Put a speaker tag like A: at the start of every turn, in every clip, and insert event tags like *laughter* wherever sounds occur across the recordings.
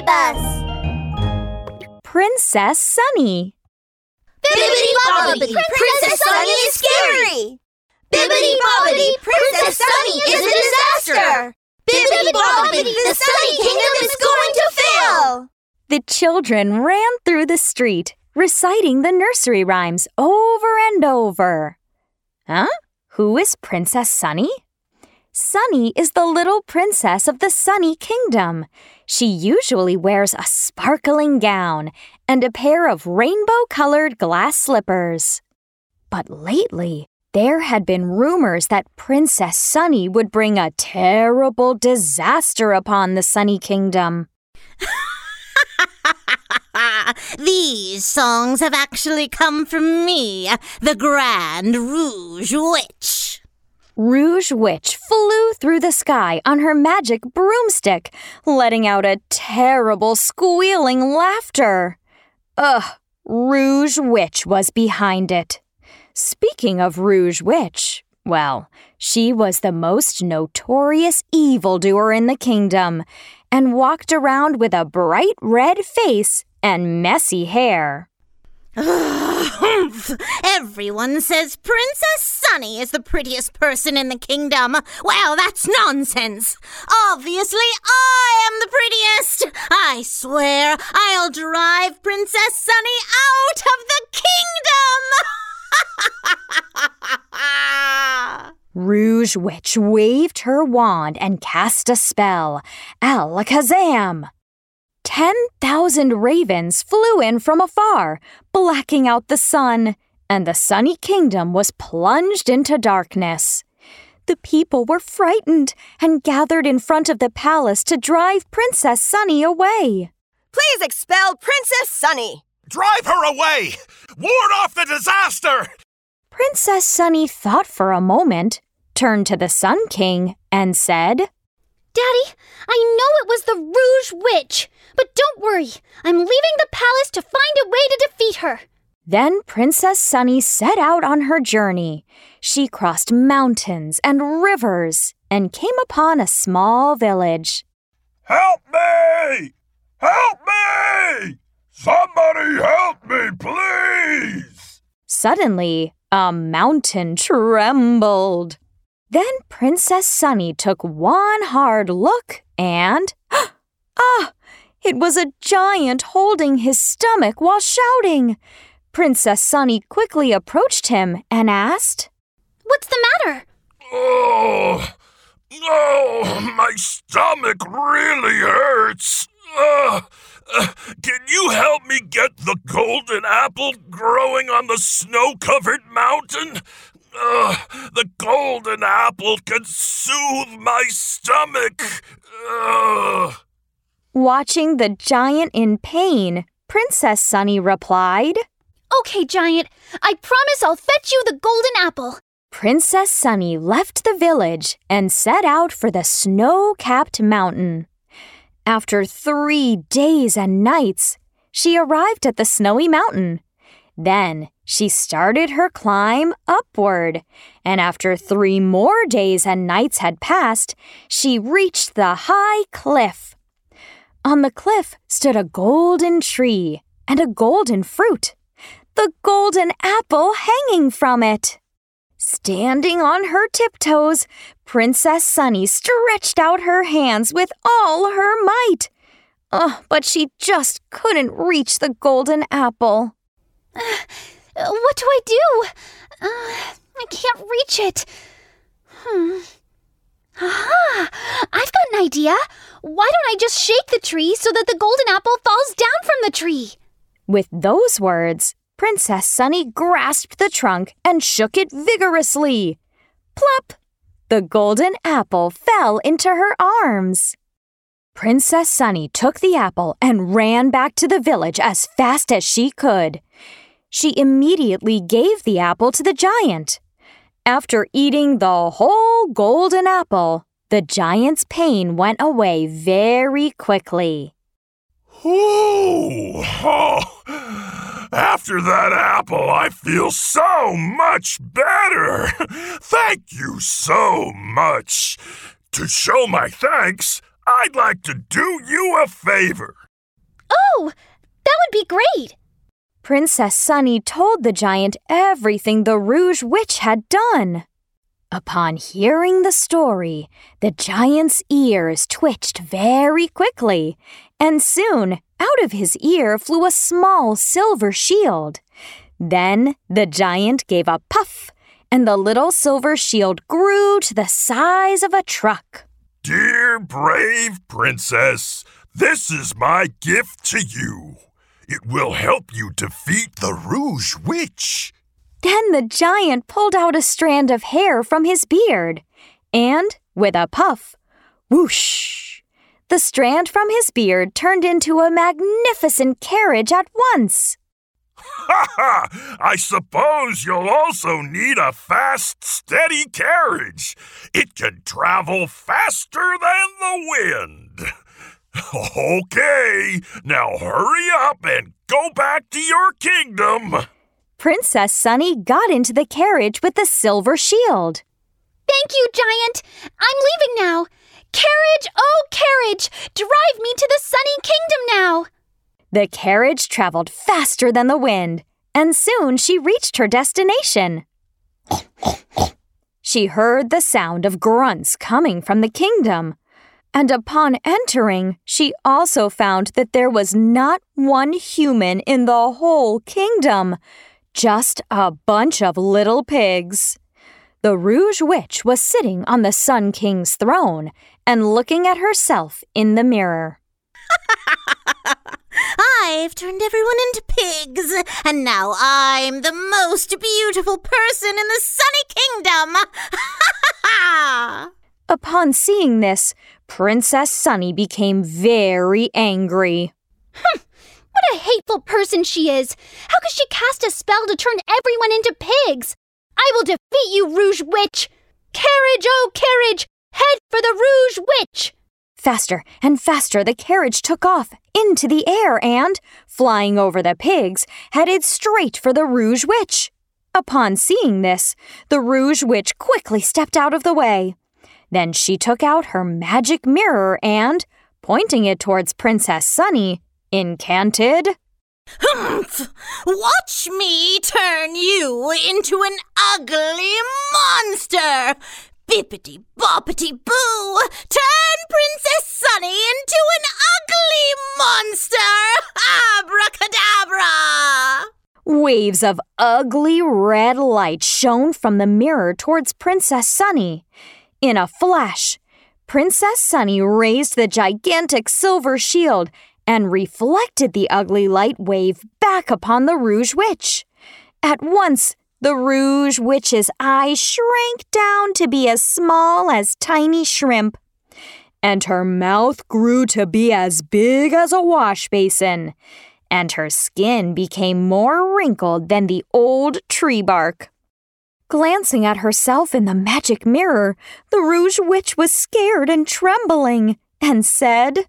A: Mystery Bus!
B: Princess Sunny.
A: Bibbidi Bobbidi, Princess Sunny is scary! Bibbidi Bobbidi, Princess Sunny is a disaster! Bibbidi Bobbidi, the Sunny Kingdom is going to fail!
B: The children ran through the street, reciting the nursery rhymes over and over. Huh? Who is Princess Sunny? Sunny is the little princess of the Sunny Kingdom. She usually wears a sparkling gown and a pair of rainbow colored glass slippers. But lately, there had been rumors that Princess Sunny would bring a terrible disaster upon the Sunny Kingdom. *laughs*
C: These songs have actually come from me, the Grand Rouge Witch.
B: Rouge Witch flew through the sky on her magic broomstick, letting out a terrible squealing laughter. Ugh, Rouge Witch was behind it. Speaking of Rouge Witch, well, she was the most notorious evildoer in the kingdom and walked around with a bright red face and messy hair. *sighs*
C: Everyone says Princess Sunny is the prettiest person in the kingdom. Well, that's nonsense. Obviously, I am the prettiest. I swear I'll drive Princess Sunny out of the kingdom. *laughs*
B: Rouge Witch waved her wand and cast a spell. Alakazam! Ten thousand ravens flew in from afar, blacking out the sun, and the sunny kingdom was plunged into darkness. The people were frightened and gathered in front of the palace to drive Princess Sunny away.
D: Please expel Princess Sunny!
E: Drive her away! Ward off the disaster!
B: Princess Sunny thought for a moment, turned to the Sun King, and said,
F: Daddy, I know it was the Rouge Witch, but don't worry. I'm leaving the palace to find a way to defeat her.
B: Then Princess Sunny set out on her journey. She crossed mountains and rivers and came upon a small village.
E: Help me! Help me! Somebody help me, please!
B: Suddenly, a mountain trembled. Then Princess Sunny took one hard look and. *gasps* Ah! It was a giant holding his stomach while shouting. Princess Sunny quickly approached him and asked,
F: What's the matter?
E: Oh, oh, my stomach really hurts. Uh, uh, can you help me get the golden apple growing on the snow covered mountain? Uh, the golden apple can soothe my stomach. Uh.
B: Watching the giant in pain, Princess Sunny replied,
F: Okay, giant, I promise I'll fetch you the golden apple.
B: Princess Sunny left the village and set out for the snow capped mountain. After three days and nights, she arrived at the snowy mountain. Then she started her climb upward, and after three more days and nights had passed, she reached the high cliff. On the cliff stood a golden tree and a golden fruit, the golden apple hanging from it. Standing on her tiptoes, Princess Sunny stretched out her hands with all her might. Oh, but she just couldn't reach the golden apple.
F: Uh, what do I do? Uh, I can't reach it. Hmm. Aha! I've got an idea. Why don't I just shake the tree so that the golden apple falls down from the tree?
B: With those words, Princess Sunny grasped the trunk and shook it vigorously. Plop! The golden apple fell into her arms. Princess Sunny took the apple and ran back to the village as fast as she could. She immediately gave the apple to the giant. After eating the whole golden apple, the giant's pain went away very quickly.
E: Ooh, oh, after that apple, I feel so much better. Thank you so much. To show my thanks, I'd like to do you a favor.
F: Oh, that would be great.
B: Princess Sunny told the giant everything the Rouge Witch had done. Upon hearing the story, the giant's ears twitched very quickly, and soon out of his ear flew a small silver shield. Then the giant gave a puff, and the little silver shield grew to the size of a truck.
E: Dear brave princess, this is my gift to you. It will help you defeat the Rouge Witch.
B: Then the giant pulled out a strand of hair from his beard, and, with a puff, whoosh, the strand from his beard turned into a magnificent carriage at once.
E: Ha ha! I suppose you'll also need a fast, steady carriage. It can travel faster than the wind. Okay, now hurry up and go back to your kingdom.
B: Princess Sunny got into the carriage with the silver shield.
F: Thank you, Giant. I'm leaving now. Carriage, oh, carriage, drive me to the sunny kingdom now.
B: The carriage traveled faster than the wind, and soon she reached her destination. she heard the sound of grunts coming from the kingdom. And upon entering, she also found that there was not one human in the whole kingdom, just a bunch of little pigs. The Rouge Witch was sitting on the Sun King's throne and looking at herself in the mirror. *laughs*
C: I've turned everyone into pigs, and now I'm the most beautiful person in the sunny kingdom. *laughs*
B: Upon seeing this, Princess Sunny became very angry.
F: Hmm, what a hateful person she is! How could she cast a spell to turn everyone into pigs? I will defeat you, Rouge Witch! Carriage, oh carriage! Head for the Rouge Witch!
B: Faster and faster the carriage took off into the air and, flying over the pigs, headed straight for the Rouge Witch. Upon seeing this, the Rouge Witch quickly stepped out of the way. Then she took out her magic mirror and, pointing it towards Princess Sunny, incanted.
C: Humph! Watch me turn you into an ugly monster! Bippity boppity boo! Turn Princess Sunny into an ugly monster! Abracadabra!
B: Waves of ugly red light shone from the mirror towards Princess Sunny. In a flash, Princess Sunny raised the gigantic silver shield and reflected the ugly light wave back upon the Rouge Witch. At once, the Rouge Witch's eyes shrank down to be as small as tiny shrimp, and her mouth grew to be as big as a wash basin, and her skin became more wrinkled than the old tree bark. Glancing at herself in the magic mirror, the Rouge Witch was scared and trembling, and said,
C: No!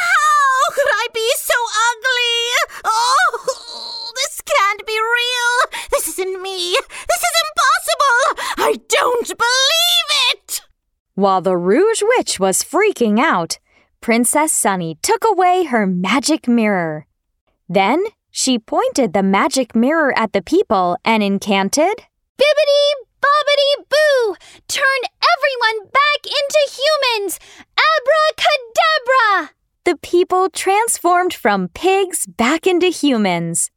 C: How could I be so ugly? Oh, this can't be real. This isn't me. This is impossible. I don't believe it.
B: While the Rouge Witch was freaking out, Princess Sunny took away her magic mirror. Then she pointed the magic mirror at the people and incanted,
F: Bibbity bobbity boo! Turn everyone back into humans! Abracadabra!
B: The people transformed from pigs back into humans.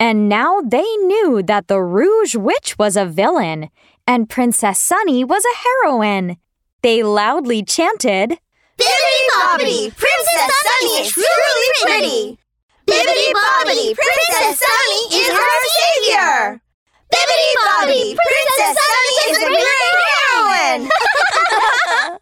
B: And now they knew that the Rouge Witch was a villain and Princess Sunny was a heroine. They loudly chanted,
A: Bibbity bobbity! Princess Sunny is truly pretty. Bibbidi Bobbidi, Princess Sunny is our savior! Bibbidi Bobbidi, Princess Sunny is a great heroine! *laughs*